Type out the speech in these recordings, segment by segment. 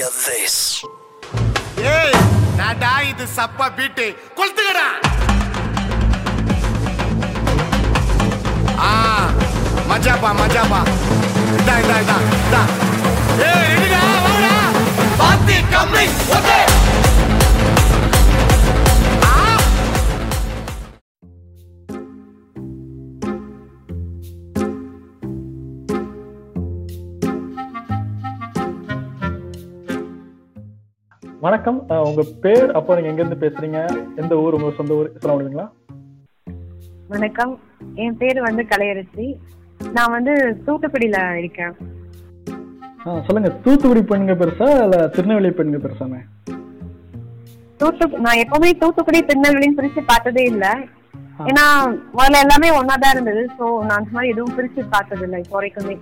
hear this. ஏய் நாடா இது சப்பா பீட்டு. கொளுத்துக்கடா. ஆ மஜாப்பா மஜாப்பா இதா இதா இதா இதா ஏய் ரெடிடா வாடா. பாத்தி கம்மி ஓகே. வணக்கம். உங்க பேர் அப்போ நீங்க எங்க இருந்து பேசுறீங்க? எந்த ஊர் உங்க சொந்த ஊர் சொல்ல முடியுங்களா வணக்கம். என் பேர் வந்து கலையரசி. நான் வந்து தூத்துக்குடியில இருக்கேன். சொல்லுங்க. தூத்துக்குடி பெண்ணுங்க பெருசா இல்ல திருநெல்வேலி பெண்ணுங்க பெருசாமே தூத்து நான் எப்பவுமே தூத்துக்குடி திருநெல்வேலின்னு பிரிச்சு பார்த்ததே இல்ல. ஏன்னா முதல்ல எல்லாமே ஒன்னாதான் இருந்தது. சோ நான் அந்த மாதிரி எதுவும் பிரிச்சு பார்த்தது இல்லை இப்போ வரைக்குமே.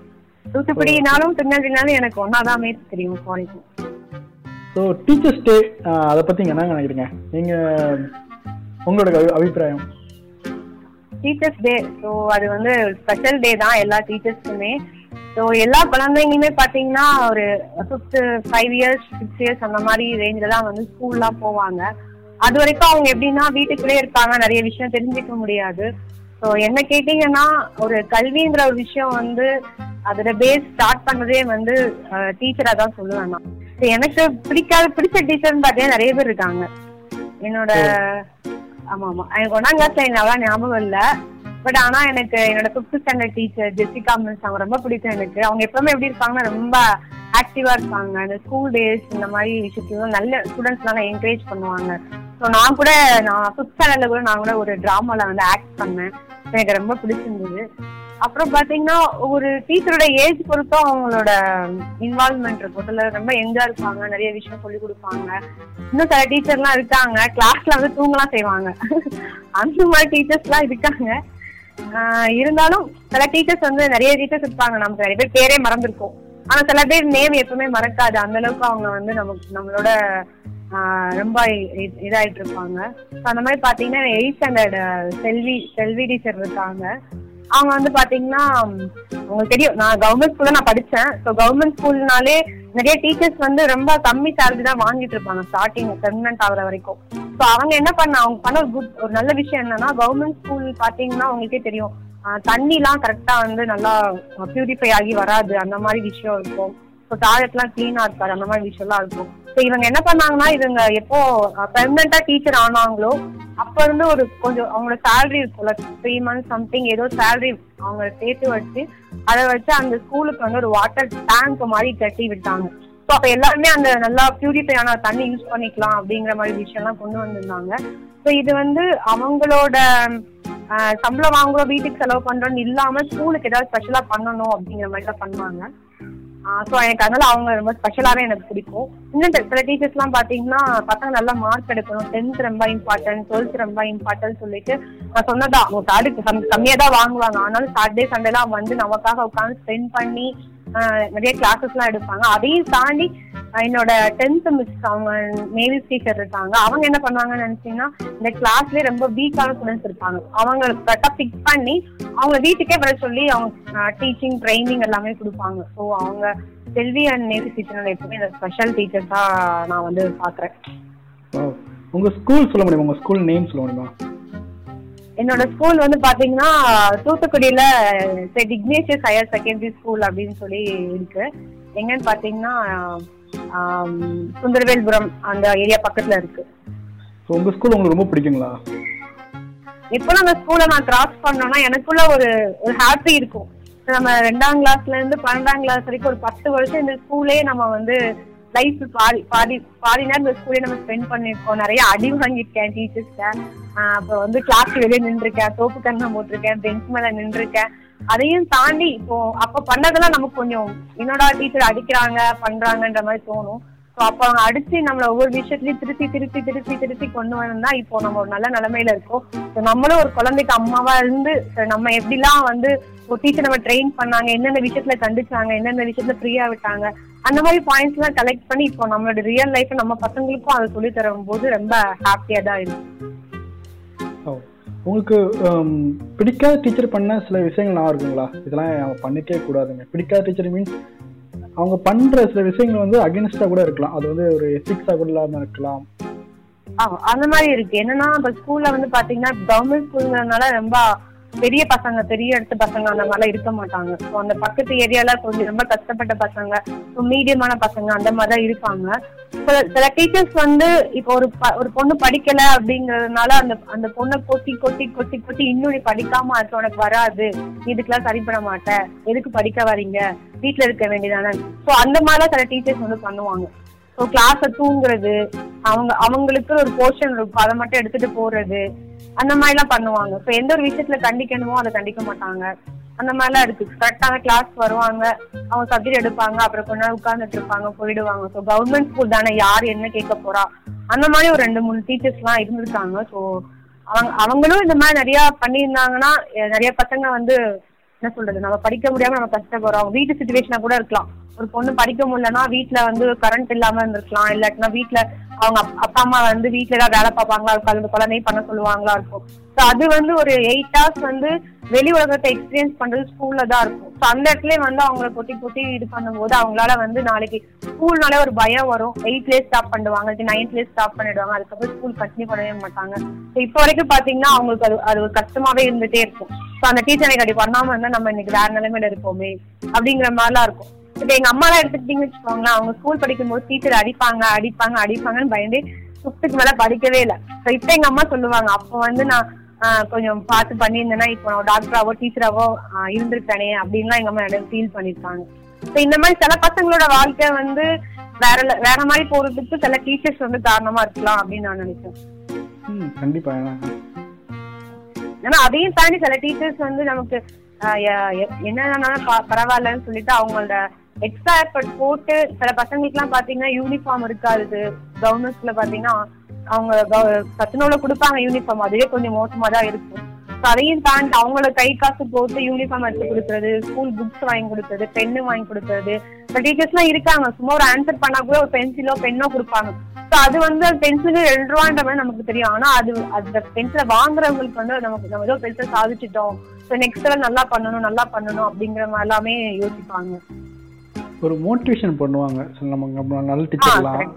தூத்துக்குடினாலும் திருநெல்வேலினாலும் எனக்கு ஒன்னாதாமே தெரியும் இப்போ வரைக்கும். ஸோ டீச்சர்ஸ் டே அதை பத்தி நீங்க என்ன நினைக்கிறீங்க? நீங்க உங்களோட அபிப்பிராயம்? டீச்சர்ஸ் டே ஸோ அது வந்து ஸ்பெஷல் டே தான் எல்லா டீச்சர்ஸ்க்குமே ஸோ எல்லா குழந்தைங்களுமே பார்த்தீங்கன்னா ஒரு fifth five years six years அந்த மாதிரி ரேஞ்சில் தான் வந்து ஸ்கூல்லாம் போவாங்க. அது வரைக்கும் அவங்க எப்படின்னா வீட்டுக்குள்ளே இருப்பாங்க. நிறைய விஷயம் தெரிஞ்சுக்க முடியாது. ஸோ என்ன கேட்டீங்கன்னா ஒரு கல்விங்கிற ஒரு விஷயம் வந்து அதோட பேஸ் ஸ்டார்ட் பண்ணதே வந்து டீச்சராக தான் சொல்லுவேன் நான். எனக்கு பிடிக்காத பிடிச்ச டீச்சர்னு பார்த்தீங்கன்னா நிறைய பேர் இருக்காங்க. என்னோட ஆமா ஆமா. எனக்கு ஒன்னாம் கிளாஸ்ல எனக்கு ஞாபகம் இல்ல. பட் ஆனா எனக்கு என்னோட fifth standard teacher Jessica miss அவங்க ரொம்ப பிடிக்கும் எனக்கு. அவங்க எப்பவுமே எப்படி இருப்பாங்கன்னா ரொம்ப ஆக்டிவா இருப்பாங்க. அந்த ஸ்கூல் டேஸ் இந்த மாதிரி விஷயத்துல நல்ல ஸ்டூடெண்ட்ஸ் எல்லாம் என்கரேஜ் பண்ணுவாங்க. ஸோ நான் கூட நான் ஃபிஃப்த் ஸ்டாண்டர்ட்ல கூட நான் கூட ஒரு டிராமால வந்து ஆக்ட் பண்ணேன். எனக்கு ரொம்ப பிடிச்சிருந்தது. அப்புறம் பாத்தீங்கன்னா ஒரு டீச்சரோட ஏஜ் பொறுத்தும் அவங்களோட இன்வால்மெண்ட் இருக்கும். சில ரொம்ப எங்கா இருப்பாங்க நிறைய விஷயம் சொல்லி கொடுப்பாங்க. இன்னும் சில டீச்சர் எல்லாம் இருக்காங்க கிளாஸ்ல வந்து தூங்கலாம் செய்வாங்க. அந்த மாதிரி டீச்சர்ஸ் எல்லாம் இருக்காங்க. ஆஹ் இருந்தாலும் சில டீச்சர்ஸ் வந்து நிறைய டீச்சர்ஸ் இருப்பாங்க. நமக்கு நிறைய பேர் பேரே மறந்துருக்கும். ஆனா சில பேர் நேம் எப்பவுமே மறக்காது. அந்த அளவுக்கு அவங்க வந்து நமக்கு நம்மளோட ஆஹ் ரொம்ப இதாயிட்டு இருப்பாங்க. அந்த மாதிரி பாத்தீங்கன்னா eight standard Selvi Selvi teacher இருக்காங்க. அவங்க வந்து பாத்தீங்கன்னா உங்களுக்கு தெரியும். நான் கவர்மெண்ட் ஸ்கூல்ல நான் படிச்சேன். ஸோ கவர்மெண்ட் ஸ்கூல்னாலே நிறைய டீச்சர்ஸ் வந்து ரொம்ப கம்மி சேலரி தான் வாங்கிட்டு இருப்பாங்க ஸ்டார்டிங் பெர்மனன்ட் ஆகுற வரைக்கும். ஸோ அவங்க என்ன பண்ண அவங்க பண்ண ஒரு குட் ஒரு நல்ல விஷயம் என்னன்னா கவர்மெண்ட் ஸ்கூல் பாத்தீங்கன்னா உங்களுக்கே தெரியும். தண்ணிலாம் கரெக்டா வந்து நல்லா பியூரிஃபை ஆகி வராது. அந்த மாதிரி விஷயம் இருக்கும். ஸோ டாய்லெட்லாம் கிளீனா இருக்காது. அந்த மாதிரி விஷயம்லாம் இருக்கும். ஸோ இவங்க என்ன பண்ணாங்கன்னா இவங்க எப்போ பெர்மனண்டா டீச்சர் ஆனாங்களோ அப்ப இருந்து ஒரு கொஞ்சம் அவங்களோட சேலரி இருக்கும்ல த்ரீ மந்த்ஸ் சம்திங் ஏதோ சேலரி அவங்க சேர்த்து வச்சு அதை வச்சு அந்த ஸ்கூலுக்கு வந்து ஒரு வாட்டர் டேங்க் மாதிரி கட்டி விட்டாங்க. ஸோ அப்ப எல்லாருமே அந்த நல்லா பியூரிஃபை ஆன தண்ணி யூஸ் பண்ணிக்கலாம் அப்படிங்கிற மாதிரி விஷயம்லாம் கொண்டு வந்திருந்தாங்க. ஸோ இது வந்து அவங்களோட ஆஹ், சம்பளம் வாங்குறோம் வீட்டுக்கு செலவு பண்றோம்னு இல்லாம ஸ்கூலுக்கு ஏதாவது ஸ்பெஷலா பண்ணணும் அப்படிங்கிற மாதிரி தான் பண்ணுவாங்க. ஸோ எனக்கு அதனால அவங்க ரொம்ப ஸ்பெஷலாவே எனக்கு பிடிக்கும். இன்னும் சில- டீச்சர்ஸ்லாம் டீச்சர்ஸ் எல்லாம் பாத்தீங்கன்னா பசங்க நல்லா மார்க் எடுக்கணும். டென்த் ரொம்ப இம்பார்ட்டன்ட் டுவெல்த் ரொம்ப இம்பார்ட்டன்ட் சொல்லிட்டு நான் சொன்னதா அவங்க சாலரி கம்மியா தான் வாங்குவாங்க. ஆனாலும் சாட்டர்டே சண்டேலாம் வந்து நமக்காக உட்காந்து ஸ்பெண்ட் பண்ணி நிறைய கிளாஸஸ் எல்லாம் எடுப்பாங்க. அதையும் தாண்டி என்னோட டென்த் மிஸ் அவங்க நேவி டீச்சர் இருக்காங்க. அவங்க என்ன பண்ணுவாங்கன்னு நினைச்சீங்கன்னா இந்த கிளாஸ்லயே ரொம்ப வீக்கான ஸ்டூடெண்ட்ஸ் இருப்பாங்க. அவங்க கரெக்டா பிக் பண்ணி அவங்க வீட்டுக்கே வர சொல்லி அவங்க டீச்சிங் ட்ரைனிங் எல்லாமே கொடுப்பாங்க. ஸோ அவங்க செல்வி அண்ட் நேவி டீச்சர் எப்பவுமே ஸ்பெஷல் டீச்சர்ஸா நான் வந்து பாக்குறேன் உங்க ஸ்கூல் சொல்ல முடியுமா? உங்க ஸ்கூல் நேம் சொல்ல முடியுமா? என்னோட ஸ்கூல் வந்து பாத்தீங்கன்னா தூத்துக்குடியில saint Ignatius higher secondary school அப்படின்னு சொல்லி இருக்கு. எங்கன்னு பாத்தீங்கன்னா சுந்தரவேல்புரம் அந்த ஏரியா பக்கத்துல இருக்கு. ஸோ உங்க ஸ்கூல் உங்களுக்கு ரொம்ப பிடிக்குங்களா? எப்போ அந்த ஸ்கூலை நான் கிராஸ் பண்ணோம்னா எனக்குள்ள ஒரு ஒரு ஹாப்பி இருக்கும். நம்ம ரெண்டாம் கிளாஸ்ல இருந்து பன்னெண்டாம் கிளாஸ் வரைக்கும் ஒரு பத்து வருஷம் இந்த ஸ்கூலே நம்ம வந்து லைஃப் பாதி பாதி பாதி நேரம் இந்த ஸ்கூலே நம்ம ஸ்பெண்ட் பண்ணிருக்கோம். நிறைய அடி வாங்கியிருக்கேன் டீச்சர்ஸ்க்கு அப்புறம் வந்து கிளாஸ் வெளியே நின்றுருக்கேன். தோப்பு கண்ணம் போட்டிருக்கேன். பெஞ்ச் மேல நின்றுருக்கேன். அதையும் தாண்டி இப்போ அப்ப பண்ணதெல்லாம் நமக்கு கொஞ்சம் என்னோட டீச்சர் அடிக்கிறாங்க பண்றாங்கன்ற மாதிரி தோணும். ஸோ அப்போ அவங்க அடிச்சு நம்மள ஒவ்வொரு விஷயத்துலயும் திருப்பி திருப்பி திருப்பி திருப்பி கொண்டு வந்தா இப்போ நம்ம ஒரு நல்ல நிலைமையில இருக்கோம். ஸோ நம்மளும் ஒரு குழந்தைக்கு அம்மாவா இருந்து நம்ம எப்படிலாம் வந்து டீச்சர் நம்ம ட்ரெயின் பண்ணாங்க எந்தெந்த விஷயத்துல கண்டிச்சாங்க எந்தெந்த விஷயத்துல ஃப்ரீயா விட்டாங்க அந்த மாதிரி பாயிண்ட்ஸ் எல்லாம் கலெக்ட் பண்ணி இப்போ நம்மளோட ரியல் லைஃப் நம்ம பசங்களுக்கும் அதை சொல்லி தரும் போது ரொம்ப ஹாப்பியா தான் இருக்கு. ஓ உங்களுக்கு பிடிக்காத டீச்சர் பண்ண சில விஷயங்கள் நான் இருக்குங்களா? இதெல்லாம் அவன் பண்ணிக்கவே கூடாதுங்க. பிடிக்காத டீச்சர் மீன்ஸ் அவங்க பண்ற சில விஷயங்கள் வந்து அகேன்ஸ்டா கூட இருக்கலாம். அது வந்து ஒரு எத்திக்ஸா கூட இல்லாம இருக்கலாம். அந்த மாதிரி இருக்கு. என்னன்னா இப்ப ஸ்கூல்ல வந்து பாத்தீங்கன்னா கவர்மெண்ட் ஸ்கூல்னால ரொம்ப பெரிய பசங்க பெரிய இடத்து பசங்க அந்த மாதிரிலாம் இருக்க மாட்டாங்க. ஸோ அந்த பக்கத்து ஏரியால கொஞ்சம் ரொம்ப கஷ்டப்பட்ட பசங்க மீடியமான பசங்க அந்த மாதிரி தான் இருப்பாங்க. சில சில டீச்சர்ஸ் வந்து இப்போ ஒரு ப- ஒரு பொண்ணு படிக்கல அப்படிங்கறதுனால அந்த அந்த பொண்ணை கொட்டி கொட்டி கொட்டி கொட்டி இன்னும் நீ படிக்காம அது உனக்கு வராது. இதுக்கெல்லாம் சரி சரிப்பட மாட்ட. எதுக்கு படிக்க வரீங்க வீட்டுல இருக்க வேண்டியதானே? ஸோ அந்த மாதிரிலாம் சில டீச்சர்ஸ் வந்து பண்ணுவாங்க. ஸோ கிளாஸை தூங்குறது அவங்க அவங்களுக்கு ஒரு போர்ஷன் இருக்கும். அதை மட்டும் எடுத்துட்டு போறது அந்த மாதிரிலாம் பண்ணுவாங்க. ஸோ எந்த ஒரு விஷயத்துல கண்டிக்கணுமோ அதை கண்டிக்க மாட்டாங்க. அந்த மாதிரிலாம் இருக்கு. கரெக்டான கிளாஸ் வருவாங்க. அவங்க சப்ஜெக்ட் எடுப்பாங்க. அப்புறம் கொஞ்ச நாள் உட்கார்ந்துட்டு இருப்பாங்க. போயிடுவாங்க. ஸோ கவர்மெண்ட் ஸ்கூல் தானே? யார் என்ன கேட்க போறா? அந்த மாதிரி ஒரு ரெண்டு மூணு டீச்சர்ஸ்லாம் இருந்திருக்காங்க. ஸோ அவங்க அவங்களும் இந்த மாதிரி நிறைய பண்ணியிருந்தாங்கன்னா நிறைய பசங்க வந்து என்ன சொல்றது? நம்ம படிக்க முடியாம நம்ம கஷ்டப்படுறோம். வீட்டு சுச்சுவேஷனா கூட இருக்கலாம். ஒரு பொண்ணு படிக்க முடியலன்னா வீட்டுல வந்து கரண்ட் இல்லாம இருந்திருக்கலாம். இல்லாட்டினா வீட்டுல அவங்க அப்பா அம்மா வந்து வீட்டுல ஏதாவது வேலை பார்ப்பாங்களா இருக்கும் அது குழந்தை பண்ண சொல்லுவாங்களா இருக்கும். ஸோ அது வந்து ஒரு எயிட் ஹவர்ஸ் வந்து வெளி உலகத்தை எக்ஸ்பீரியன்ஸ் பண்றது ஸ்கூல்ல தான் இருக்கும். ஸோ அந்த இடத்துல வந்து அவங்கள பொட்டி பொட்டி இது பண்ணும்போது அவங்களால வந்து நாளைக்கு ஸ்கூல்னாலே ஒரு பயம் வரும். எயிட்லேயே ஸ்டாப் பண்ணுவாங்க நைன்த்லேயே ஸ்டாப் பண்ணிடுவாங்க. அதுக்கப்புறம் ஸ்கூல் கண்டினியூ பண்ணவே மாட்டாங்க. ஸோ இப்போ வரைக்கும் பாத்தீங்கன்னா அவங்களுக்கு அது அது ஒரு கஷ்டமாவே இருந்துட்டே இருக்கும். ஸோ அந்த டீச்சர் எனக்கு அப்படி பண்ணாம இருந்தா நம்ம இன்னைக்கு வேற நிலைமையில இருப்போமே அப்படிங்கிற மாதிரிலாம் இருக்கும். இப்போ எங்க அம்மா எல்லாம் எடுத்துக்கிட்டீங்கன்னு வச்சுக்கோங்களேன் அவங்க ஸ்கூல் படிக்கும்போது டீச்சர் அடிப்பாங்க அடிப்பாங்க அடிப்பாங்கன்னு பயந்து ஃபிஃப்த்துக்கு மேல படிக்கவே இல்லை. ஸோ இப்போ எங்க அம்மா சொல்லுவாங்க அப்போ வந்து நான் கொஞ்சம் பார்த்து பண்ணியிருந்தேன்னா இப்போ நான் டாக்டராவோ டீச்சராவோ இருந்திருக்கானே அப்படின்லாம் எங்க அம்மா ஃபீல் பண்ணியிருக்காங்க. ஸோ இந்த மாதிரி சில பசங்களோட வாழ்க்கை வந்து வேற வேற மாதிரி போறதுக்கு சில டீச்சர்ஸ் வந்து காரணமா இருக்கலாம் அப்படின்னு நான் நினைச்சேன் கண்டிப்பா. ஏன்னா அதையும் தாண்டி சில டீச்சர்ஸ் வந்து நமக்கு ஆஹ் எ- எ- என்னன்னாலும் ப- பரவாயில்லன்னு சொல்லிட்டு அவங்களோட எக்ஸ்ட்ரா எஃபர்ட் போட்டு சில பசங்களுக்குலாம் பாத்தீங்கன்னா யூனிஃபார்ம் இருக்காது. கவர்மெண்ட்ஸ்ல பாத்தீங்கன்னா அவங்க கவ- சத்துணவுல கொடுப்பாங்க யூனிஃபார்ம் அதுவே கொஞ்சம் மோசமா தான் இருக்கும் அதையும் தாண்டி அவங்கள கை காசு போட்டு யூனிஃபார்ம் எடுத்து கொடுக்கறது ஸ்கூல் புக்ஸ் வாங்கி கொடுக்கறது பென்னு வாங்கி கொடுக்கறது. டீச்சர்ஸ் எல்லாம் இருக்காங்க. சும்மா ஒரு ஆன்சர் பண்ணா கூட ஒரு பென்சிலோ பென்னோ கொடுப்பாங்க. ஸோ அது வந்து அந்த பென்சில் ரெண்டு ரூபான்ற மாதிரி நமக்கு தெரியும். ஆனா அது அந்த பென்சிலை வாங்குறவங்களுக்கு வந்து நமக்கு நம்ம ஏதோ பென்சில் சாதிச்சிட்டோம். ஸோ நெக்ஸ்ட் நல்லா பண்ணணும் நல்லா பண்ணணும் அப்படிங்கிற மாதிரி எல்லாமே யோசிப்பாங்க. ஒரு மோட்டிவேஷன் பண்ணுவாங்க. நம்ம நல்ல டீச்சர்லாம்.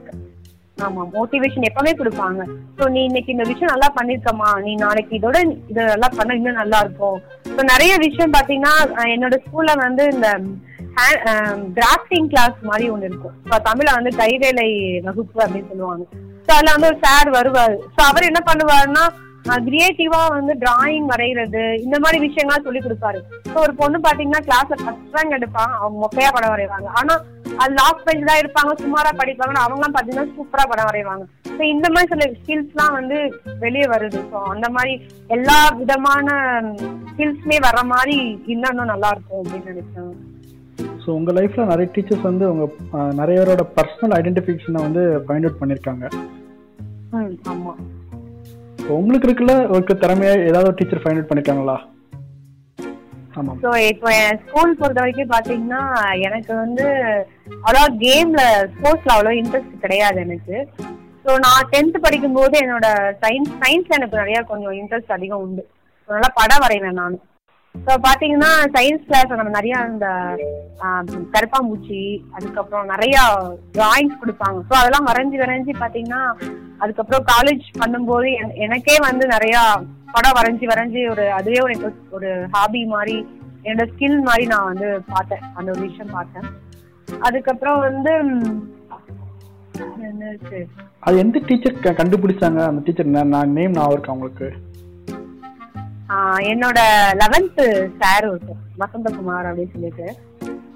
ஆமா மோட்டிவேஷன் எப்பவுமே கொடுப்பாங்க. சோ நீ இன்னைக்கு இந்த விஷயம் நல்லா பண்ணிருக்கமா நீ நாளைக்கு இதோட இதை நல்லா பண்ண இன்னும் நல்லா இருக்கும். ஸோ நிறைய விஷயம் பாத்தீங்கன்னா என்னோட ஸ்கூல்ல வந்து இந்த கிராஃப்டிங் கிளாஸ் மாதிரி ஒண்ணு இருக்கும். இப்போ தமிழ்ல வந்து கைவேலை வகுப்பு அப்படின்னு சொல்லுவாங்க. ஸோ அதுல வந்து ஒரு சார் வருவாரு. ஸோ அவர் என்ன பண்ணுவாருன்னா கிரியேட்டிவா வந்து டிராயிங் வரைகிறது இந்த மாதிரி விஷயங்கள்லாம் சொல்லி கொடுப்பாரு. ஸோ ஒரு பொண்ணு பாத்தீங்கன்னா கிளாஸ்ல ஃபர்ஸ்ட் ரேங்க் எடுப்பாங்க அவங்க மொக்கையா படம் வரைவாங்க. ஆனா அது லாஸ்ட் பெஞ்ச் தான் இருப்பாங்க சுமாரா படிப்பாங்க அவங்கலாம் பாத்தீங்கன்னா சூப்பரா படம் வரைவாங்க. ஸோ இந்த மாதிரி சில ஸ்கில்ஸ்லாம் வந்து வெளியே வருது. ஸோ அந்த மாதிரி எல்லா விதமான ஸ்கில்ஸுமே வர மாதிரி இன்னும் நல்லா இருக்கும் அப்படின்னு நினைச்சேன் ஸோ உங்க லைஃப்ல நிறைய டீச்சர்ஸ் வந்து உங்க நிறைய பேரோட பர்சனல் ஐடென்டிஃபிகேஷனை வந்து ஃபைண்ட் அவுட் பண்ணிருக்காங்க. ம் ஆமா. ஸோ உங்களுக்கு இருக்குல்ல ஒரு திறமையா ஏதாவது ஒரு டீச்சர் ஃபைண்ட் அவுட் பண்ணிருக்காங்களா? ஸோ இப்போ என் ஸ்கூல் பொறுத்த வரைக்கும் பாத்தீங்கன்னா எனக்கு வந்து அவ்வளோ கேம்ல ஸ்போர்ட்ஸ்ல அவ்வளோ இன்ட்ரெஸ்ட் கிடையாது எனக்கு. ஸோ நான் டென்த் படிக்கும்போது என்னோட சயின்ஸ் சயின்ஸ்ல எனக்கு நிறைய கொஞ்சம் இன்ட்ரெஸ்ட் அதிகம் உண்டு. நல்லா படம் வரைவேன் நான். ஸோ பாத்தீங்கன்னா சயின்ஸ் கிளாஸ் நம்ம நிறைய அந்த கருப்பாம்பூச்சி அதுக்கப்புறம் நிறைய டிராயிங்ஸ் கொடுப்பாங்க. ஸோ அதெல்லாம் வரைஞ்சி வரைஞ்சி பாத்தீங்கன்னா அதுக்கப்புறம் காலேஜ் பண்ணும்போது எனக்கே வந்து நிறைய படம் வரைஞ்சி வரைஞ்சி ஒரு அதுவே ஒரு ஒரு ஹாபி மாதிரி என்னோட ஸ்கில் மாதிரி நான் வந்து பார்த்தேன். அந்த ஒரு விஷயம் பார்த்தேன். அதுக்கப்புறம் வந்து என்ன அது எந்த டீச்சர் கண்டுபிடிச்சாங்க? அந்த டீச்சர் நான் நேம் நான் இருக்கேன் உங்களுக்கு? என்னோட லெவன்த் சார் ஒருத்தர் வசந்தகுமார் அப்படின்னு சொல்லிட்டு.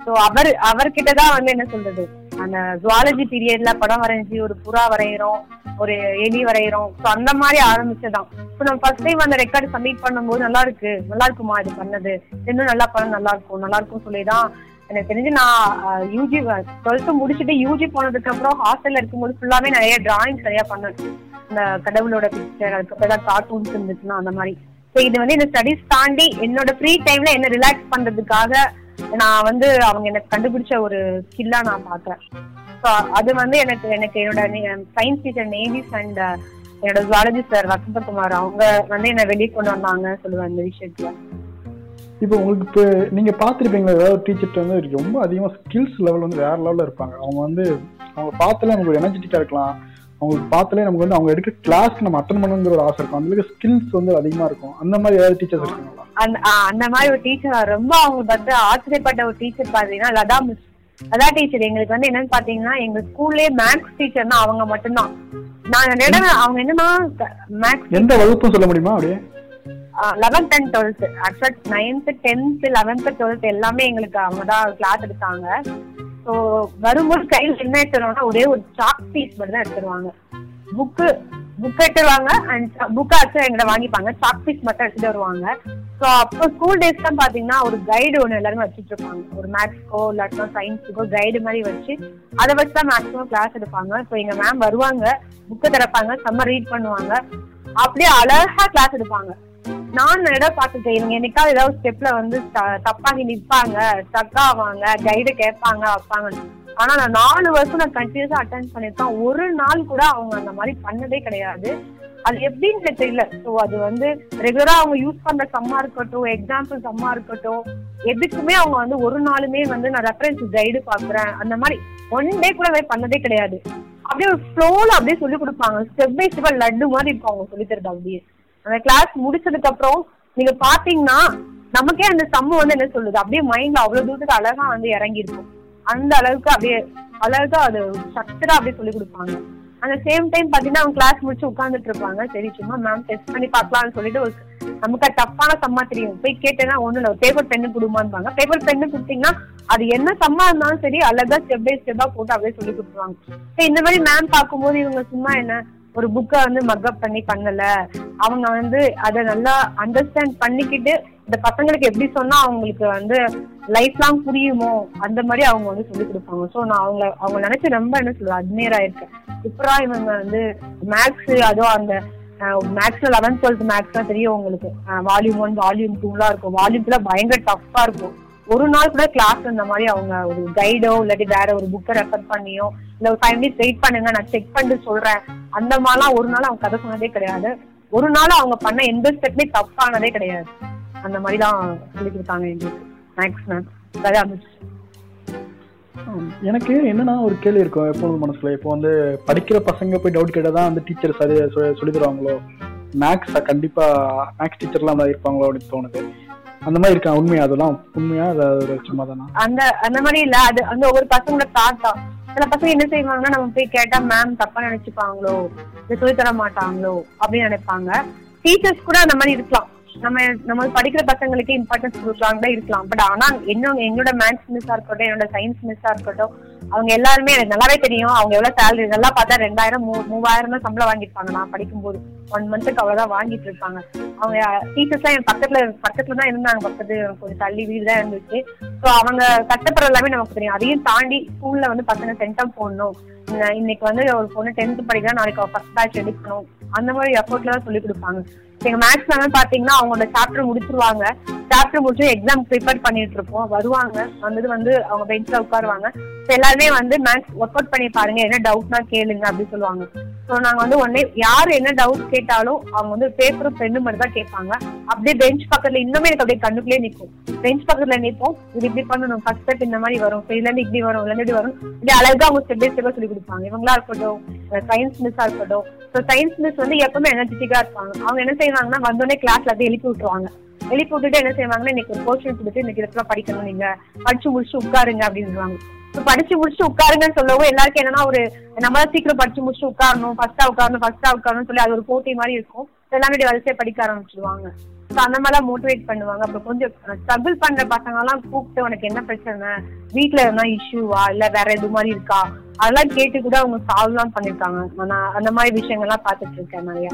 ஸோ அவர் அவர்கிட்ட தான் வந்து என்ன சொல்றது? அந்த ஜுவாலஜி பீரியட்ல படம் வரைஞ்சி ஒரு புறா வரைகிறோம் ஒரு எலி வரைகிறோம் ஸோ அந்த மாதிரி ஆரம்பிச்சதான் இப்போ நம்ம ஃபர்ஸ்ட் டைம் அந்த ரெக்கார்டு சப்மிட் பண்ணும்போது நல்லா இருக்கு. நல்லா இருக்குமா இது பண்ணது? இன்னும் நல்லா படம் நல்லா இருக்கும் நல்லா இருக்கும் சொல்லி தான் எனக்கு தெரிஞ்சு நான் யூஜி டுவெல்த்து முடிச்சுட்டு யூஜி போனதுக்கு அப்புறம் ஹாஸ்டல்ல இருக்கும்போது ஃபுல்லாவே நிறைய டிராயிங்ஸ் நிறைய பண்ணேன். இந்த கடவுளோட பிக்சர் அதுக்கப்புறம் ஏதாவது கார்ட்டூன்ஸ் இருந்துச்சுன்னா அந்த மாதிரி. ஸோ இது வந்து இந்த ஸ்டடிஸ் தாண்டி என்னோட ஃப்ரீ டைம்ல என்ன ரிலாக்ஸ் பண்றதுக்காக நான் வந்து அவங்க எனக்கு கண்டுபிடிச்ச ஒரு ஸ்கில்லா நான் பாக்குறேன். ஸோ அது வந்து எனக்கு எனக்கு என்னோட சயின்ஸ் டீச்சர் நேவிஸ் அண்ட் என்னோட ஜுவாலஜி சார் வசந்தகுமார் அவங்க வந்து என்னை வெளியே கொண்டு வந்தாங்க சொல்லுவேன் இந்த விஷயத்துல. இப்போ உங்களுக்கு இப்போ நீங்க பார்த்துருப்பீங்களா ஏதாவது டீச்சர்கிட்ட வந்து ரொம்ப அதிகமா ஸ்கில்ஸ் லெவல் வந்து வேற லெவல்ல இருப்பாங்க. அவங்க வந்து அவங்க பார்த்துல நமக்கு எனர்ஜெட்டிக்கா இருக்கலாம். அவங்களுக்கு பார்த்தாலே நமக்கு வந்து அவங்க எடுக்கிற கிளாஸ்க்கு நம்ம அட்டன் பண்ணணுங்கிற ஒரு ஆசை இருக்கும். அந்த ஸ்கில்ஸ் வந்து அதிகமா இருக்கும். அந்த மாதிரி ஏதாவது டீச்சர்ஸ் இருக்காங்களா? அந்த மாதிரி ஒரு டீச்சர் ரொம்ப அவங்களுக்கு வந்து ஆச்சரியப்பட்ட ஒரு டீச்சர் பாத்தீங்கன்னா லதா மிஸ் லதா டீச்சர் எங்களுக்கு வந்து என்னன்னு பாத்தீங்கன்னா எங்க ஸ்கூல்லே மேக்ஸ் டீச்சர்னா அவங்க மட்டும்தான். நான் நடுவே அவங்க என்னன்னா மேக்ஸ் எந்த வகுப்பும் சொல்ல முடியுமா அப்படியே? லெவன்த் அண்ட் டுவெல்த் ஆக்சுவலா நைன்த் டென்த் லெவன்த் டுவெல்த் எல்லாமே எங்களுக்கு அவங்க தான் கிளாஸ் எடுத்தாங்க. ஸோ வரும்போது கையில் என்ன எடுத்துருவாங்கன்னா ஒரே ஒரு சாக் பீஸ் மட்டும் தான் எடுத்துருவாங்க. புக்கு புக் எடுத்துருவாங்க அண்ட் புக் ஆச்சு எங்கிட்ட வாங்கிப்பாங்க. சாக் பீஸ் மட்டும் எடுத்துட்டு வருவாங்க. ஸோ அப்போ ஸ்கூல் டேஸ் தான் பார்த்தீங்கன்னா ஒரு கைடு ஒன்று எல்லாருமே வச்சுட்டு இருப்பாங்க. ஒரு மேக்ஸ்க்கோ இல்லாட்டினா சயின்ஸுக்கோ கைடு மாதிரி வச்சு அதை வச்சு தான் மேக்ஸிமம் கிளாஸ் எடுப்பாங்க. ஸோ எங்கள் மேம் வருவாங்க புக்கை திறப்பாங்க செம்ம ரீட் பண்ணுவாங்க. அப்படியே அழகா கிளாஸ் எடுப்பாங்க. நான் இடம் பார்த்துட்டேன். இவங்க என்னைக்காவது ஏதாவது ஸ்டெப்ல வந்து த- தப்பாகி நிப்பாங்க ஸ்டக் ஆவாங்க கைடு கேட்பாங்க வைப்பாங்க ஆனா நான் நாலு வருஷம் நான் கண்டினியூஸா அட்டன் பண்ணிருக்கேன் ஒரு நாள் கூட அவங்க அந்த மாதிரி பண்ணதே கிடையாது. அது எப்படின்னு தெரியல. ஸோ அது வந்து ரெகுலரா அவங்க யூஸ் பண்ற சம்மா இருக்கட்டும் எக்ஸாம்பிள் சம்மா இருக்கட்டும் எதுக்குமே அவங்க வந்து ஒரு நாளுமே வந்து நான் ரெஃபரன்ஸ் கைடு பாக்குறேன் அந்த மாதிரி ஒன் டே கூட அதை பண்ணதே கிடையாது. அப்படியே ஒரு ஃப்ளோல அப்படியே சொல்லி கொடுப்பாங்க. ஸ்டெப் பை ஸ்டெப் லட்டு மாதிரி இருக்கும் அவங்க சொல்லி தருது அப்படியே. அந்த கிளாஸ் முடிச்சதுக்கு அப்புறம் நீங்க பாத்தீங்கன்னா நமக்கே அந்த சம்மு வந்து என்ன சொல்லுது? அப்படியே மைண்ட்ல அவ்வளவு தூரத்துக்கு அழகா வந்து இறங்கி இருக்கும் அந்த அளவுக்கு அப்படியே அழகா அது சக்தரா அப்படியே சொல்லி கொடுப்பாங்க. அந்த சேம் டைம் பாத்தீங்கன்னா அவங்க கிளாஸ் முடிச்சு உட்கார்ந்துட்டு இருப்பாங்க. சரி சும்மா மேம் டெஸ்ட் பண்ணி பார்க்கலாம்னு சொல்லிட்டு ஒரு நமக்கு தப்பான சம்மா தெரியும். போய் கேட்டேன்னா ஒண்ணு இல்லை. பேப்பர் பென்னு கொடுமான்பாங்க பேப்பர் பென்னு கொடுத்தீங்கன்னா அது என்ன சம்மா இருந்தாலும் சரி அழகா ஸ்டெப் பை ஸ்டெப்பா போட்டு அப்படியே சொல்லி கொடுத்துருவாங்க. இந்த மாதிரி மேம் பார்க்கும்போது இவங்க சும்மா என்ன ஒரு புக்கை வந்து மக்கப் பண்ணி பண்ணல. அவங்க வந்து அதை நல்லா அண்டர்ஸ்டாண்ட் பண்ணிக்கிட்டு இந்த பசங்களுக்கு எப்படி சொன்னா அவங்களுக்கு வந்து லைஃப் லாங் புரியுமோ அந்த மாதிரி அவங்க வந்து சொல்லி கொடுப்பாங்க. ஸோ நான் அவங்கள அவங்க நினைச்சு ரொம்ப என்ன சொல்லுவேன் அட்மையர் ஆயிருக்கேன். சூப்பரா இவங்க வந்து மேக்ஸ் அதுவும் அந்த மேக்ஸ்ல லெவன்த் டுவெல்த் மேக்ஸ் தான் தெரியும் உங்களுக்கு. வால்யூம் ஒன் வால்யூம் டூலாம் இருக்கும். வால்யூம் டூலாம் பயங்கர டஃப்பா இருக்கும். ஒரு நாள் கூட கிளாஸ் இந்த மாதிரி அவங்க ஒரு கைடோ இல்லாட்டி வேற ஒரு புக்கை ரெஃபர் பண்ணியோ இல்ல ஒரு ஃபைவ் மினிட்ஸ் வெயிட் பண்ணுங்க நான் செக் பண்ணிட்டு சொல்றேன். அந்த மாதிரிலாம் ஒரு நாள் அவங்க கதை சொன்னதே கிடையாது. ஒரு நாள் அவங்க பண்ண எந்த ஸ்டெப்மே தப்பானதே கிடையாது. அந்த மாதிரி தான் சொல்லி கொடுத்தாங்க எங்களுக்கு மேக்ஸ் மேம் எனக்கு என்னன்னா ஒரு கேள்வி இருக்கும் எப்பொழுது மனசுல? இப்போ வந்து படிக்கிற பசங்க போய் டவுட் கேட்டால் தான் வந்து டீச்சர் சரி சொல்லி தருவாங்களோ? மேக்ஸ் கண்டிப்பா மேக்ஸ் டீச்சர்லாம் இருப்பாங்களோ அப்படின்னு தோணுது. அந்த மாதிரி இருக்கா உண்மையா? அதெல்லாம் உண்மையா? அது ஒரு சும்மா தானா அந்த அந்த மாதிரி இல்ல. அது அந்த ஒவ்வொரு பசங்களோட தாத்தா சில பசங்க என்ன செய்வாங்கன்னா நம்ம போய் கேட்டா மேம் தப்பா நினைச்சுப்பாங்களோ? இதை சொல்லி தர மாட்டாங்களோ? அப்படின்னு நினைப்பாங்க. டீச்சர்ஸ் கூட அந்த மாதிரி இருக்கலாம். நம்ம நம்ம படிக்கிற பசங்களுக்கு இம்பார்ட்டன்ஸ் கொடுக்கலாம் இருக்கலாம். பட் ஆனா என்ன என்னோட மேத்ஸ் மிஸ்ஸா இருக்கட்டும் என்னோட சயின்ஸ் மிஸ்ஸா இருக்கட்டும் அவங்க எல்லாருமே எனக்கு நல்லாவே தெரியும். அவங்க எவ்வளவு சேலரி நல்லா பார்த்தா ரெண்டாயிரம் மூ மூவாயிரம் தான் சம்பளம் வாங்கியிருப்பாங்க. நான் படிக்கும்போது ஒன் மந்த்துக்கு அவ்வளவுதான் வாங்கிட்டு இருப்பாங்க. அவங்க டீச்சர்ஸ்லாம் என் பக்கத்துல பக்கத்துல தான் இருந்தாங்க. பக்கத்து கொஞ்சம் தள்ளி வீடு தான் இருந்துச்சு. ஸோ அவங்க கஷ்டப்படுற எல்லாமே நமக்கு தெரியும். அதையும் தாண்டி ஸ்கூல்ல வந்து பசங்க சென்டம் போடணும். இன்னைக்கு வந்து ஒரு பொண்ணு டென்த் படிக்கிறா நாளைக்கு ஃபர்ஸ்ட் பேட்ச் எடுக்கணும். அந்த மாதிரி எஃபோர்ட்ல தான் சொல்லி கொடுப்பாங்க. எங்க மேக்ஸ் மேம் பாத்தீங்கன்னா அவங்களோட சாப்டர் முடிச்சிருவாங்க. சாப்டர் முடிச்சு எக்ஸாம் ப்ரிப்பேர் பண்ணிட்டு இருப்போம். வருவாங்க. வந்தது வந்து அவங்க பெஞ்ச்ல உட்காருவாங்க. எல்லாருமே வந்து மேக்ஸ் ஒர்க் அவுட் பண்ணி பாருங்க. என்ன டவுட்னா கேளுங்க அப்படின்னு சொல்லுவாங்க. ஸோ நாங்க வந்து உடனே யார் என்ன டவுட் கேட்டாலும் அவங்க வந்து பேப்பரும் பெண்ணு மட்டும் தான் கேட்பாங்க. அப்படியே பெஞ்ச் பக்கத்துல இன்னுமே எனக்கு அப்படியே கண்ணுக்குள்ளே நிற்கும் பெஞ்ச் பக்கத்துல நிற்போம் இது இப்படி பண்ணணும். ஃபர்ஸ்ட் ஸ்டெப் இந்த மாதிரி வரும். இதுல இருந்து இப்படி வரும். இதுல இப்படி வரும். இப்படி அழகா அவங்க ஸ்டெப் பை ஸ்டெப்பா சொல்லி கொடுப்பாங்க. இவங்களா இருக்கட்டும். சயின்ஸ் மிஸ்ஸா இருக்கட்டும். ஸோ சயின்ஸ் மிஸ் வந்து எப்பவுமே எனர்ஜெட்டிக்கா இருப்பாங்க. அவங்க என்ன செய்வாங்கன்னா வந்தோடனே கிளாஸ்ல அப்படியே எழுப்பி விட்டுருவாங்க. எழுப்பி விட்டுட்டு என்ன செய்வாங்கன்னா இன்னைக்கு ஒரு போர்ஷன் கொடுத்து இன்னைக்கு இதெல்லாம் படிக்கணும் நீங்க. படிச்சு முடிச்சு உட்காருங்க அப்படின்னு படிச்சு முடிச்சுட்டு உட்காருங்கன்னு சொல்லவும் எல்லாருக்கும் என்னன்னா ஒரு நம்ம தான் சீக்கிரம் படிச்சு முடிச்சு உட்காரணும் ஃபர்ஸ்டா உட்காரணும் ஃபர்ஸ்டா உட்காரணும் சொல்லி அது ஒரு போட்டி மாதிரி இருக்கும். எல்லாமே இப்படி படிக்க ஆரம்பிச்சிடுவாங்க ஸோ அந்த மாதிரிலாம் மோட்டிவேட் பண்ணுவாங்க. அப்புறம் கொஞ்சம் ஸ்ட்ரகிள் பண்ற பசங்க எல்லாம் கூப்பிட்டு உனக்கு என்ன பிரச்சனை? வீட்ல எதனா இஷ்யூவா இல்ல வேற எது மாதிரி இருக்கா? அதெல்லாம் கேட்டு கூட அவங்க சால்வ்லாம் பண்ணிருக்காங்க. நான் அந்த மாதிரி விஷயங்கள்லாம் பாத்துட்டு இருக்கேன் நிறைய.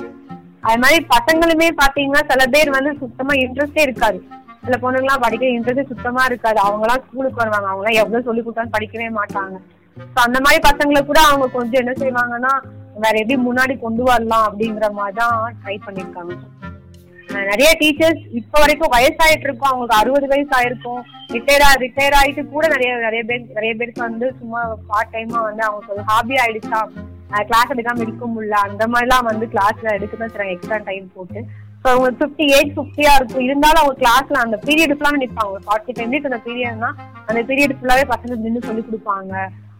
அது மாதிரி பசங்களுமே பாத்தீங்கன்னா சில பேர் வந்து சுத்தமா இன்ட்ரெஸ்டே இருக்காது. சில பொண்ணுங்களாம் படிக்க இன்ட்ரெஸ்ட் சுத்தமா இருக்காது. அவங்களாம் ஸ்கூலுக்கு வருவாங்க. அவங்களாம் எவ்வளவு சொல்லி கொடுத்தாலும் படிக்கவே மாட்டாங்க. ஸோ அந்த மாதிரி பசங்களை கூட அவங்க கொஞ்சம் என்ன செய்வாங்கன்னா வேற எப்படி முன்னாடி கொண்டு வரலாம் அப்படிங்கிற மாதிரி தான் ட்ரை பண்ணிருக்காங்க நிறைய டீச்சர்ஸ் இப்ப வரைக்கும் வயசாயிட்டு இருக்கும். அவங்களுக்கு அறுபது வயசு ஆயிருக்கும். ரிட்டையர் ரிட்டையர் ஆயிட்டு கூட நிறைய நிறைய பேர் நிறைய பேருக்கு வந்து சும்மா பார்ட் டைமா வந்து அவங்களுக்கு ஒரு ஹாபி ஆயிடுச்சா? கிளாஸ் எடுக்காம இருக்க முடியல. அந்த மாதிரிலாம் வந்து கிளாஸ்ல எடுக்க தான் எக்ஸ்ட்ரா டைம் போட்டு. ஸோ அவங்க ஃபிஃப்டி எயிட் ஃபிஃப்டியா இருக்கும். இருந்தாலும் அவங்க கிளாஸ்ல அந்த பீரியட் ஃபுல்லாக நிற்பாங்க ஃபார்ட்டி ஃபைவ் மினிட்ஸ் அந்த பீரியட்னா அந்த பீரியட் ஃபுல்லாவே பசங்க நின்று சொல்லி கொடுப்பாங்க.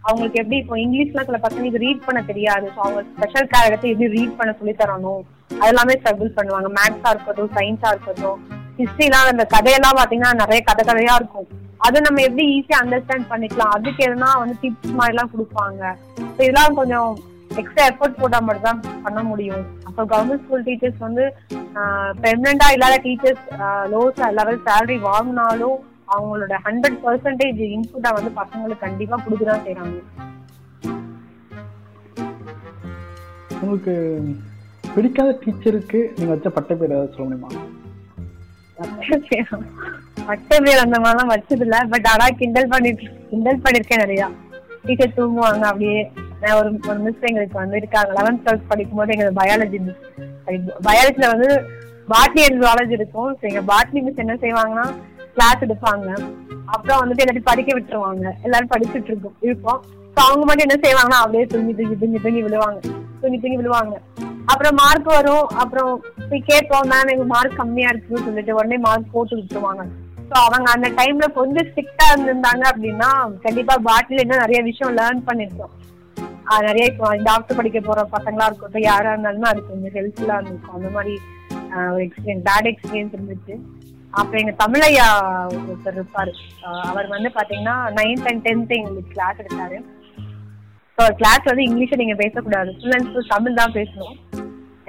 அவங்களுக்கு எப்படி இப்போ இங்கிலீஷ்லாம் சில பசங்களுக்கு ரீட் பண்ண தெரியாது. ஸோ அவங்க ஸ்பெஷல் கேர் எடுத்து எப்படி ரீட் பண்ண சொல்லி தரணும்? அதெல்லாமே ஸ்ட்ரகிள் பண்ணுவாங்க. மேத்ஸா இருக்கட்டும் சயின்ஸா இருக்கட்டும். ஹிஸ்ட்ரிலாம் அந்த கதையெல்லாம் பாத்தீங்கன்னா நிறைய கதை கதையா இருக்கும். அதை நம்ம எப்படி ஈஸியா அண்டர்ஸ்டாண்ட் பண்ணிக்கலாம். அதுக்கு எதுனா வந்து டிப்ஸ் மாதிரிலாம் கொடுப்பாங்க. இதெல்லாம் கொஞ்சம் எக்ஸ்ட்ரா எஃபர்ட் போட்டா மட்டும் தான் பண்ண முடியும். அப்போ கவர்மெண்ட் ஸ்கூல் டீச்சர்ஸ் வந்து பெர்மனண்டா இல்லாத டீச்சர்ஸ் லோ லெவல் சேலரி வாங்கினாலும் அவங்களோட ஹண்ட்ரட் பர்சன்டேஜ் இன்புட்டா வந்து பசங்களுக்கு கண்டிப்பா கொடுக்கதான் செய்றாங்க. உங்களுக்கு பிடிக்காத டீச்சருக்கு நீங்க வச்ச பட்ட பேர் ஏதாவது சொல்ல முடியுமா? பட்ட பேர் அந்த மாதிரிலாம் வச்சது இல்ல பட் ஆனா கிண்டல் பண்ணிட்டு கிண்டல் பண்ணிருக்கேன் நிறையா. டீச்சர் தூங்குவாங்க அப்படியே ஒரு ஒரு மிஸ் எங்களுக்கு வந்து இருக்காங்க. லெவன்த் டுவெல்த் படிக்கும் போது எங்களுக்கு பயாலஜி மிஸ் பயாலஜில வந்து பாட்னி அண்ட் ஜுவாலஜி இருக்கும். எங்க பாட்னி மிஸ் என்ன செய்வாங்கன்னா கிளாஸ் எடுப்பாங்க. அப்புறம் வந்துட்டு எல்லாத்தையும் படிக்க விட்டுருவாங்க. எல்லாரும் படிச்சுட்டு இருக்கோம் இருப்போம். ஸோ அவங்க மட்டும் என்ன செய்வாங்கன்னா அப்படியே தூங்கி தூங்கி தூங்கி தூங்கி விழுவாங்க. தூங்கி தூங்கி விழுவாங்க. அப்புறம் மார்க் வரும். அப்புறம் போய் கேட்போம் மேம் எங்க மார்க் கம்மியா இருக்குன்னு சொல்லிட்டு உடனே மார்க் போட்டு விட்டுருவாங்க. ஸோ அவங்க அந்த டைம்ல கொஞ்சம் ஸ்ட்ரிக்டா இருந்திருந்தாங்க அப்படின்னா கண்டிப்பா பாட்டில் இன்னும் நிறைய விஷயம் லேர்ன் பண்ணிருக்கோம் நிறைய இப்போ டாக்டர் படிக்க போற பசங்களா இருக்கட்டும் யாரா இருந்தாலுமே அது கொஞ்சம் ஹெல்ப்ஃபுல்லா இருந்திருக்கும் அந்த மாதிரி ஒரு எக்ஸ்பீரியன்ஸ் பேட் எக்ஸ்பீரியன்ஸ் இருந்துச்சு. அப்புறம் எங்க தமிழையா ஒருத்தர் இருப்பாரு. அவர் வந்து பாத்தீங்கன்னா நைன்த் அண்ட் டென்த் எங்களுக்கு கிளாஸ் எடுத்தாரு. ஸோ கிளாஸ் வந்து இங்கிலீஷை நீங்க பேசக்கூடாது. ஃபுல் அண்ட் ஃபுல் தமிழ் தான் பேசணும்.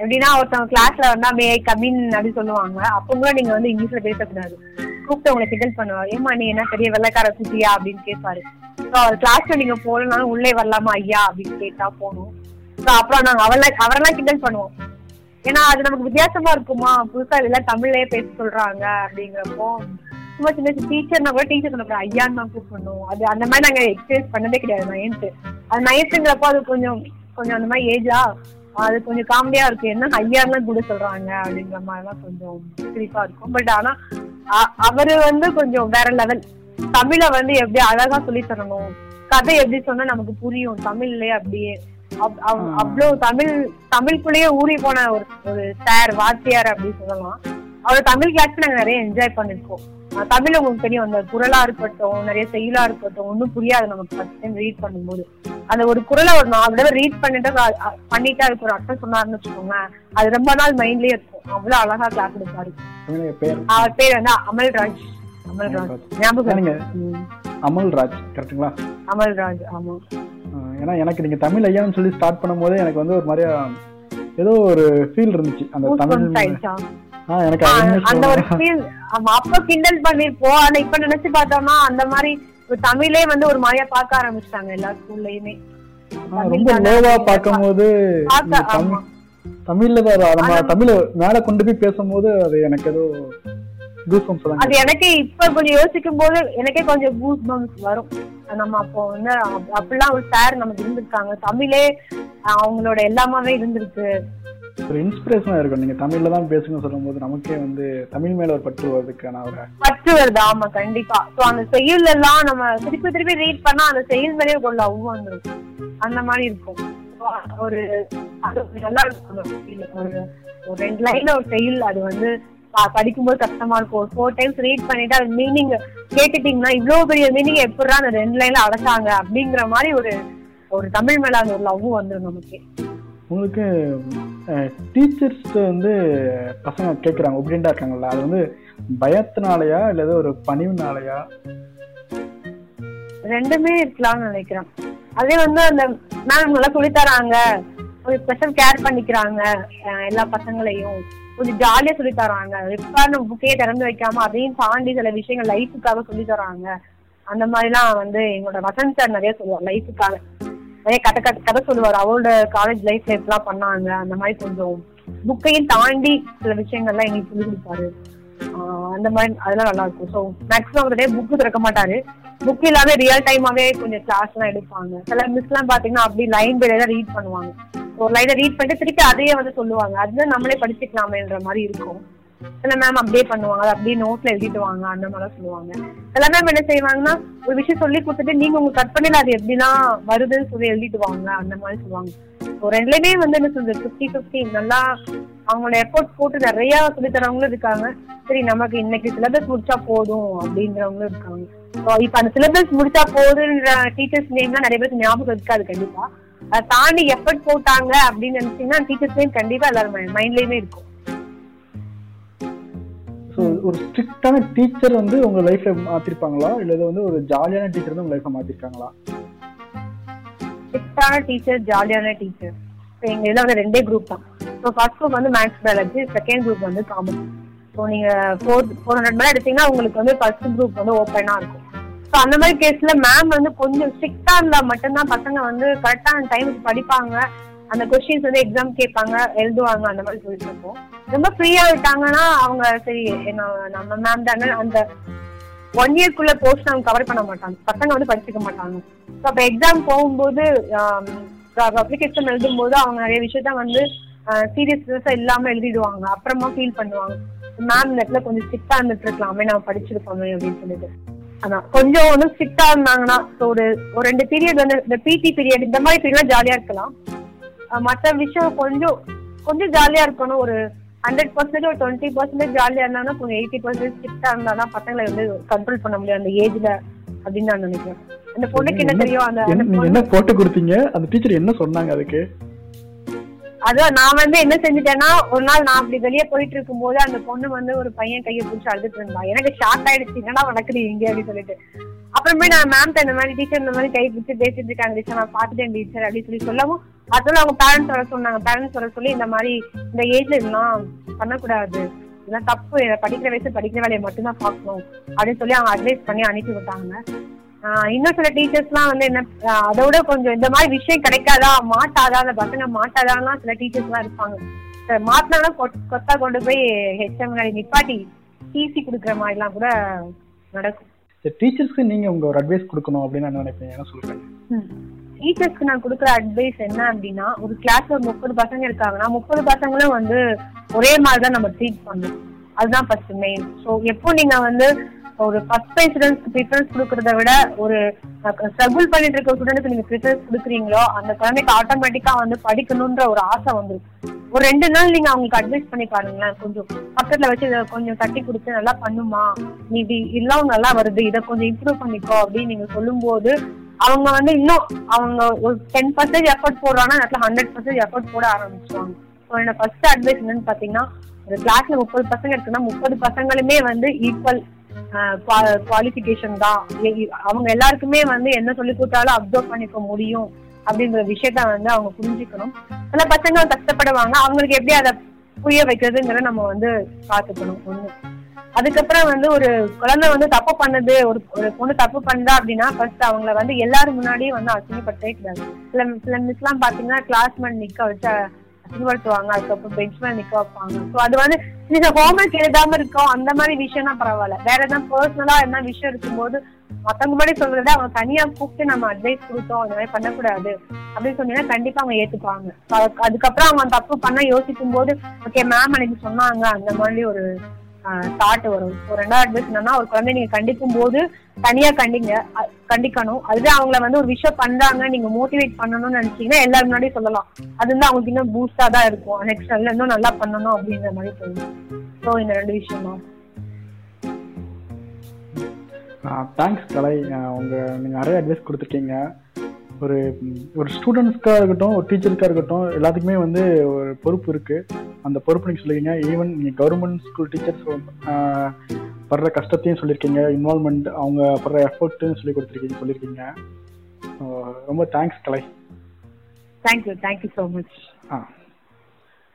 எப்படின்னா ஒருத்தவங்க கிளாஸ்ல வந்தா மே கமின் அப்படின்னு சொல்லுவாங்க. அப்போ கூட நீங்க வந்து இங்கிலீஷ்ல பேசக்கூடாது. கூப்பிட்டு உங்களை கிண்டல் பண்ணுவாரு ஏமா நீ என்ன பெரிய வெள்ளக்கார சுத்தியா அப்படின்னு கேட்பாரு. அவர் கிளாஸ்ல நீங்க போகலனாலும் உள்ளே வரலாமா ஐயா அப்படின்னு கேட்டா போகணும் அப்புறம் நாங்க அவள அவரெல்லாம் கிண்டல் பண்ணுவோம். ஏன்னா அது நமக்கு வித்தியாசமா இருக்குமா? புதுசா இதெல்லாம் தமிழ்லயே பேச சொல்றாங்க அப்படிங்கிறப்போ சும்மா சின்ன சின்ன டீச்சர்னா கூட டீச்சர் சொன்ன ஐயான்னு தான் கூப்பிடணும். அது அந்த மாதிரி நாங்க எக்ஸ்பீரியன்ஸ் பண்ணதே கிடையாது நைன்த்து அது நைன்த்துங்கிறப்போ அது கொஞ்சம் கொஞ்சம் அந்த மாதிரி ஏஜா அது கொஞ்சம் காமெடியா இருக்கு. என்ன ஐயான்லாம் கூட சொல்றாங்க அப்படிங்கிற மாதிரிலாம் கொஞ்சம் சிரிப்பா இருக்கும். பட் ஆனா அவரு வந்து கொஞ்சம் வேற லெவல் தமிழை வந்து எப்படி அழகா சொல்லி தரணும்? கதை எப்படி சொன்னா நமக்கு புரியும். தமிழ்லயே அப்படியே அவ்- அவ்- அவ்வளவு தமிழ் தமிழ்க்குள்ளேயே ஊறி போன ஒரு ஒரு சார் வாத்தியார் அப்படின்னு சொல்லலாம். அவர் தமிழ் கிளாஸ் நாங்க நிறைய என்ஜாய் பண்ணிருக்கோம் தமிழ் உங்களுக்கு தெரியும் அந்த குரலா இருக்கட்டும் நிறைய செயலா இருக்கட்டும் ஒன்றும் புரியாது நமக்கு ஃபர்ஸ்ட் டைம் ரீட் பண்ணும்போது. அந்த ஒரு குரலை ஒரு நாலு தடவை ரீட் பண்ணிட்டு பண்ணிட்டு அதுக்கு ஒரு அர்த்தம் சொன்னாருன்னு வச்சுக்கோங்களேன். அது ரொம்ப நாள் மைண்ட்லயே இருக்கும். அவ்வளவு அழகா கிளாஸ் எடுப்பாரு அவர் பேர்? வந்து அமல்ராஜ். அமல்ராஜ். ஞாபகம். அமல்ராஜ் கரெக்ட்டுங்களா? அமல்ராஜ் ஆமா. ஏன்னா எனக்கு நீங்க தமிழ் ஐயான்னு சொல்லி ஸ்டார்ட் பண்ணும்போதே எனக்கு வந்து ஒரு மாதிரியா ஏதோ ஒரு ஃபீல் இருந்துச்சு. அந்த தமிழ் அந்த ஒரு ஃபீல் ஆமா அப்ப கிண்டல் பண்ணிருப்போம் ஆனா இப்ப நினைச்சு பார்த்தோம்னா அந்த மாதிரி தமிழே வந்து ஒரு மாதிரியா பார்க்க ஆரம்பிச்சிட்டாங்க எல்லா ஸ்கூல்லயுமே ரொம்ப லோவா பார்க்கும்போது. தமிழ்ல நம்ம தமிழ மேல கொண்டு போய் பேசும்போது அது எனக்கு ஏதோ அது எனக்கு இப்ப கொஞ்சம் யோசிக்கும் போது எனக்கே கொஞ்சம் பூஸ் பம்ஸ் வரும். நம்ம அப்போ வந்து அப்~ அப்படிலாம் ஒரு சார் நமக்கு இருந்திருக்காங்க. தமிழே அவங்களோட எல்லாமாவே இருந்திருக்கு. ஒரு இன்ஸ்பிரேஷனா இருக்கும் நீங்க தமிழ்ல தான் பேசுங்க சொல்லும்போது நமக்கே வந்து தமிழ் மேல ஒரு பற்று வருதுக்கான ஒரு பற்று வருது. ஆமா கண்டிப்பா. சோ அந்த செயல் எல்லாம் நம்ம திருப்பி திருப்பி ரீட் பண்ணா அந்த செயல் மேலே ஒரு லவ் வந்துடும் அந்த மாதிரி இருக்கும். ஒரு அது நல்லா இருக்கும். ஒரு ஒரு ரெண்டு லைன்ல ஒரு செயல். அது வந்து படிக்கும் படிக்கும்போது கஷ்டமா இருக்கும். ஒரு ஃபோர் டைம்ஸ் ரீட் பண்ணிட்டு அது மீனிங் கேட்டுட்டீங்கன்னா இவ்வளவு பெரிய மீனிங் எப்படிதான் அந்த ரெண்டு லைன்ல அடைச்சாங்க அப்படிங்கிற மாதிரி ஒரு ஒரு தமிழ் மேல அந்த ஒரு லவ் வந்துடும் நமக்கு. உங்களுக்கு டீச்சர்ஸ்ட்டு வந்து பசங்க கேட்குறாங்க ஒபீடியண்டா இருக்காங்கல்ல அது வந்து பயத்தினாலயா இல்லை ஏதோ ஒரு பணிவுனாலயா? ரெண்டுமே இருக்கலாம்னு நினைக்கிறேன் அதே வந்து அந்த மேம் நல்லா சொல்லித்தராங்க. ஒரு ஸ்பெஷல் கேர் பண்ணிக்கிறாங்க எல்லா பசங்களையும். கொஞ்சம் ஜாலியா சொல்லி தராங்க ரெக்கார்டு புக்கையே திறந்து வைக்காம அதையும் தாண்டி சில விஷயங்கள் லைஃபுக்காக சொல்லி தராங்க அந்த மாதிரிலாம் வந்து எங்களோட வசந்த் சார் நிறைய சொல்லுவார் லைஃபுக்காக நிறைய கதை கதை கதை சொல்லுவார். அவரோட காலேஜ் லைஃப்ல எல்லாம் பண்ணாங்க. அந்த மாதிரி கொஞ்சம் புக்கையும் தாண்டி சில விஷயங்கள்லாம் எங்களுக்கு சொல்லி கொடுப்பாரு. அந்த மாதிரி அதெல்லாம் நல்லா இருக்கும். ஸோ மேக்ஸிமம் அவருடைய புக்கு திறக்க மாட்டாரு. புக் இல்லாம ரியல் டைமாவே கொஞ்சம் கிளாஸ் எல்லாம் எடுப்பாங்க. சில மிஸ் எல்லாம் பாத்தீங்கன்னா அப்படி லைன் பை தான் ரீட் பண்ணுவாங்க. ஒரு லைனை ரீட் பண்ணிட்டு திருப்பி அதையே வந்து சொல்லுவாங்க. அதுதான் நம்மளே படிச்சுக்கலாமேன்ற மாதிரி இருக்கும். சில மேம் அப்படியே பண்ணுவாங்க. அதை அப்படியே நோட்ல எழுதிட்டு வாங்க. அந்த மாதிரி சொல்லுவாங்க. சில மேம் என்ன செய்வாங்கன்னா ஒரு விஷயம் சொல்லி கொடுத்துட்டு நீங்க உங்க கற்பனையில அது எப்படின்னா வருதுன்னு சொல்லி எழுதிட்டு வாங்க. அந்த மாதிரி சொல்லுவாங்க. ரெண்டுலயுமே வந்து என்ன சொல்றது ஃபிஃப்டி ஃபிஃப்டி நல்லா அவங்களோட எஃபோர்ட் போட்டு நிறைய சொல்லி தரவங்களும் இருக்காங்க. சரி நமக்கு இன்னைக்கு சிலபஸ் முடிச்சா போதும் அப்படின்றவங்களும் இருக்காங்க. இப்ப அந்த சிலபஸ் முடிச்சா போதுன்ற டீச்சர்ஸ் நேம்லாம் நிறைய பேருக்கு ஞாபகம் இருக்காது கண்டிப்பா. தாண்டி எஃபர்ட் போட்டாங்க அப்படின்னு நினைச்சீங்கன்னா டீச்சர்ஸ் நேம் கண்டிப்பா எல்லாரும் மைண்ட்லயுமே இருக்கும். ஒரு ஸ்ட்ரிக்டான டீச்சர் வந்து உங்க லைஃப்ல மாத்திருப்பாங்களா? இல்ல இது வந்து ஒரு ஜாலியான டீச்சர் வந்து உங்க லைஃப்ல மாத்திருக்காங்களா? ஸ்ட்ரிக்டான டீச்சர் ஜாலியான டீச்சர் எங்க இதுல வந்து ரெண்டே குரூப் தான். ஸோ ஃபர்ஸ்ட் குரூப் வந்து மேக்ஸ் பயாலஜி செகண்ட் குரூப் வந்து காமர்ஸ் ஸோ நீங்க ஃபோர் ஃபோர் ஹண்ட்ரட் மேலே எடுத்தீங்கன்னா உங்களுக்கு வந்து ஃபர்ஸ்ட் குரூப் வந்து ஓப்பனா இருக்கும். ஸோ அந்த மாதிரி கேஸ்ல மேம் வந்து கொஞ்சம் ஸ்ட்ரிக்டா இருந்தா மட்டும்தான் பசங்க வந்து கரெக்டான டைமுக்கு படிப்பாங்க. அந்த கொஸ்டின்ஸ் வந்து எக்ஸாம் கேட்பாங்க எழுதுவாங்க அந்த மாதிரி சொல்லிட்டு இருப்போம். ரொம்ப ஃப்ரீயா விட்டாங்கன்னா அவங்க சரி நம்ம மேம் தானே அந்த ஒன் இயர்க்குள்ள போஸ்ட் அவங்க கவர் பண்ண மாட்டாங்க. பசங்க வந்து படிச்சுக்க மாட்டாங்க. ஸோ அப்போ எக்ஸாம் போகும்போது um, அப்ளிகேஷன் எழுதும்போது அவங்க நிறைய விஷயத்த வந்து சீரியஸ்னஸ் இல்லாம எழுதிடுவாங்க. அப்புறமா ஃபீல் பண்ணுவாங்க. மேம் நெட்ல கொஞ்சம் ஸ்ட்ரிக்டா இருந்துட்டு இருக்கலாமே நம்ம படிச்சிருக்கோமே அப்படின்னு சொல்லிட்டு. அதான் கொஞ்சம் வந்து ஸ்ட்ரிக்டா இருந்தாங்கன்னா ஒரு ஒரு ரெண்டு பீரியட் வந்து இந்த பிடி பீரியட் இந்த மாதிரி பீரியட் ஜாலியா இருக்கலாம். மத்த விஷயம் கொஞ்சம் கொஞ்சம் ஜாலியா இருக்கணும். ஒரு ஹண்ட்ரட் பர்சன்டேஜ் ஒரு டுவெண்ட்டி பர்சன்டேஜ் ஜாலியா இருந்தாலும் கொஞ்சம் எயிட்டி பர்சன்டேஜ் ஸ்ட்ரிக்டா இருந்தா தான் பசங்களை வந்து கண்ட்ரோல் பண்ண முடியும். அந்த ஏஜ்ல அப்படின்னு நான் நினைக்கிறேன். அந்த பொண்ணுக்கு என்ன தெரியும்? அந்த என்ன- போட்டு கொடுத்தீங்க? அந்த டீச்சர் என்ன சொன்னாங்க அதுக்கு? அதான் நான் வந்து என்ன செஞ்சுட்டேன்னா ஒரு நாள் நான் அப்படி வெளியே போயிட்டு இருக்கும்போது அந்த பொண்ணு வந்து ஒரு பையன் கையை பிடிச்சி அழுதுட்டு இருந்தா. எனக்கு ஷாக் ஆயிடுச்சு. என்னடா நடக்குது இங்க அப்படின்னு சொல்லிட்டு. அப்புறமே நான் மேம்கிட்ட இந்த மாதிரி டீச்சர் இந்த மாதிரி கை பிடிச்சி பேசிட்டு இருக்காங்க. டீச்சர் நான் பாத்துட்டேன் டீச்சர் அப்படின்னு சொல்லி சொல்லவும் அதனால அவங்க பேரண்ட்ஸ் வர சொன்னாங்க. பேரண்ட்ஸ் வர சொல்லி இந்த மாதிரி இந்த ஏஜ்ல இதெல்லாம் பண்ணக்கூடாது. இதெல்லாம் தப்பு. படிக்கிற வயசு படிக்கிற வேலையை மட்டும்தான் பார்க்கணும். அப்படின்னு சொல்லி அவங்க அட்வைஸ் பண்ணி அனுப்பி விட்டாங்க. இன்னும் சில டீச்சர்ஸ்லாம் வந்து என்ன அதோட கொஞ்சம் இந்த மாதிரி விஷயம் கிடைக்காதா? மாட்டாதா? அந்த பசங்க மாட்டாதான்லாம் சில டீச்சர்ஸ்லாம் இருப்பாங்க. மாட்டினாலும் கொத்- கொத்தா கொண்டு போய் ஹெச்எம் நிப்பாட்டி டிசி கொடுக்குற மாதிரிலாம் கூட நடக்கும். டீச்சர்ஸ்க்கு நீங்க உங்க ஒரு அட்வைஸ் கொடுக்கணும் அப்படின்னு நான் நினைப்பேன். என்ன சொல்றேன் டீச்சர்ஸ்க்கு நான் கொடுக்குற அட்வைஸ் என்ன அப்படின்னா ஒரு கிளாஸ்ல ஒரு முப்பது பசங்க இருக்காங்கன்னா முப்பது பசங்களும் வந்து ஒரே மாதிரி தான் நம்ம ட்ரீட் பண்ணணும். அதுதான் ஃபர்ஸ்ட் மெயின் ஸோ எப்போ நீங்க வந்து ஒரு ஃபர்ஸ்ட் ப்ரைஸ் ஸ்டூடெண்ட்ஸ்க்கு ப்ரிஃபரன்ஸ் கொடுக்கறத விட ஒரு ஸ்ட்ரகிள் பண்ணிட்டு இருக்க ஸ்டூடெண்ட்க்கு நீங்க ப்ரிஃபரன்ஸ் கொடுக்குறீங்களோ அந்த குழந்தைக்கு ஆட்டோமேட்டிக்கா வந்து படிக்கணும்ன்ற ஒரு ஆசை வந்துருக்கு ஒரு ரெண்டு நாள் நீங்க அவங்களுக்கு அட்வைஸ் பண்ணி பாருங்களேன் கொஞ்சம் பக்கத்துல வச்சு இதை கொஞ்சம் தட்டி கொடுத்து நல்லா பண்ணுமா? நீ இப்படி இதெல்லாம் நல்லா வருது இதை கொஞ்சம் இம்ப்ரூவ் பண்ணிக்கோ அப்படின்னு நீங்க சொல்லும்போது அவங்க வந்து இன்னும் அவங்க ஒரு டென் பர்சன்டேஜ் எஃபர்ட் போடுறாங்கன்னா இடத்துல ஹண்ட்ரட் பர்சன்டேஜ் எஃபர்ட் போட ஆரம்பிச்சுவாங்க ஸோ என்னோட ஃபர்ஸ்ட் அட்வைஸ் என்னன்னு பாத்தீங்கன்னா ஒரு கிளாஸ்ல முப்பது பசங்க இருக்குன்னா முப்பது பசங்களுமே வந்து ஈக்குவல் குவாலிஃபிகேஷன் தான். அவங்க எல்லாருக்குமே வந்து என்ன சொல்லி கொடுத்தாலும் அப்சர்வ் பண்ணிக்க முடியும் அப்படிங்கிற விஷயத்த வந்து அவங்க புரிஞ்சுக்கணும். சில பசங்க கஷ்டப்படுவாங்க. அவங்களுக்கு எப்படி அதை புரிய வைக்கிறதுங்கிற நம்ம வந்து பார்த்துக்கணும். ஒண்ணு. அதுக்கப்புறம் வந்து ஒரு குழந்தை வந்து தப்பு பண்ணது ஒரு ஒரு பொண்ணு தப்பு பண்ணுதா அப்படின்னா ஃபர்ஸ்ட் அவங்கள வந்து எல்லாரும் முன்னாடியும் வந்து அசிங்கப்படுத்தவே கூடாது. சில சில மிஸ்லாம் பாத்தீங்கன்னா கிளாஸ்மேட் நிக்க வச்சு அசிங்கப்படுத்துவாங்க அதுக்கப்புறம் பெஞ்ச் மேல நிக்க வைப்பாங்க. ஸோ அது வந்து நீங்க ஹோம்ஒர்க் எழுதாம இருக்கோம் அந்த மாதிரி விஷயம்னா பரவாயில்ல. வேற எதாவது பர்சனலா என்ன விஷயம் இருக்கும்போது மத்தவங்க முன்னாடி சொல்றத அவங்க தனியா கூப்பிட்டு நம்ம அட்வைஸ் கொடுத்தோம் இந்த மாதிரி பண்ணக்கூடாது அப்படின்னு சொன்னீங்கன்னா கண்டிப்பா அவங்க ஏத்துப்பாங்க. அதுக்கப்புறம் அவங்க தப்பு பண்ண யோசிக்கும் போது ஓகே மேம் அன்னைக்கு சொன்னாங்க அந்த மாதிரி ஒரு தாட் வரும். ஒரு ரெண்டாவது அட்வைஸ் என்னன்னா ஒரு குழந்தை நீங்க கண்டிக்கும் போது தனியா கண்டிங்க கண்டிக்கணும். அதுவே அவங்கள வந்து ஒரு விஷயம் பண்றாங்க நீங்க மோட்டிவேட் பண்ணணும்னு நினைச்சீங்கன்னா எல்லாரும் முன்னாடியும் சொல்லலாம். அது வந்து அவங்களுக்கு இன்னும் பூஸ்டா தான் இருக்கும். நெக்ஸ்ட் நல்ல இன்னும் நல்லா பண்ணணும் அப்படிங்கிற மாதிரி தோணும். ஸோ இந்த ரெண்டு விஷயம்? தான் தேங்க்ஸ் கலை. உங்க நீங்க நிறைய அட்வைஸ் கொடுத்துருக்கீங்க. ஒரு ஒரு ஸ்டூடெண்ட்ஸ்க்காக இருக்கட்டும் ஒரு டீச்சருக்காக இருக்கட்டும் எல்லாத்துக்குமே வந்து ஒரு பொறுப்பு இருக்கு. அந்த பொறுப்பு நீங்க சொல்லிருக்கீங்க. ஈவன் நீங்க கவர்மெண்ட் ஸ்கூல் டீச்சர்ஸ் படுற கஷ்டத்தையும் சொல்லியிருக்கீங்க இன்வால்மெண்ட் அவங்க படுற எஃபர்ட்டும் சொல்லி கொடுத்துருக்கீங்க சொல்லியிருக்கீங்க ரொம்ப thanks Kalai. Thank you thank you so much ah.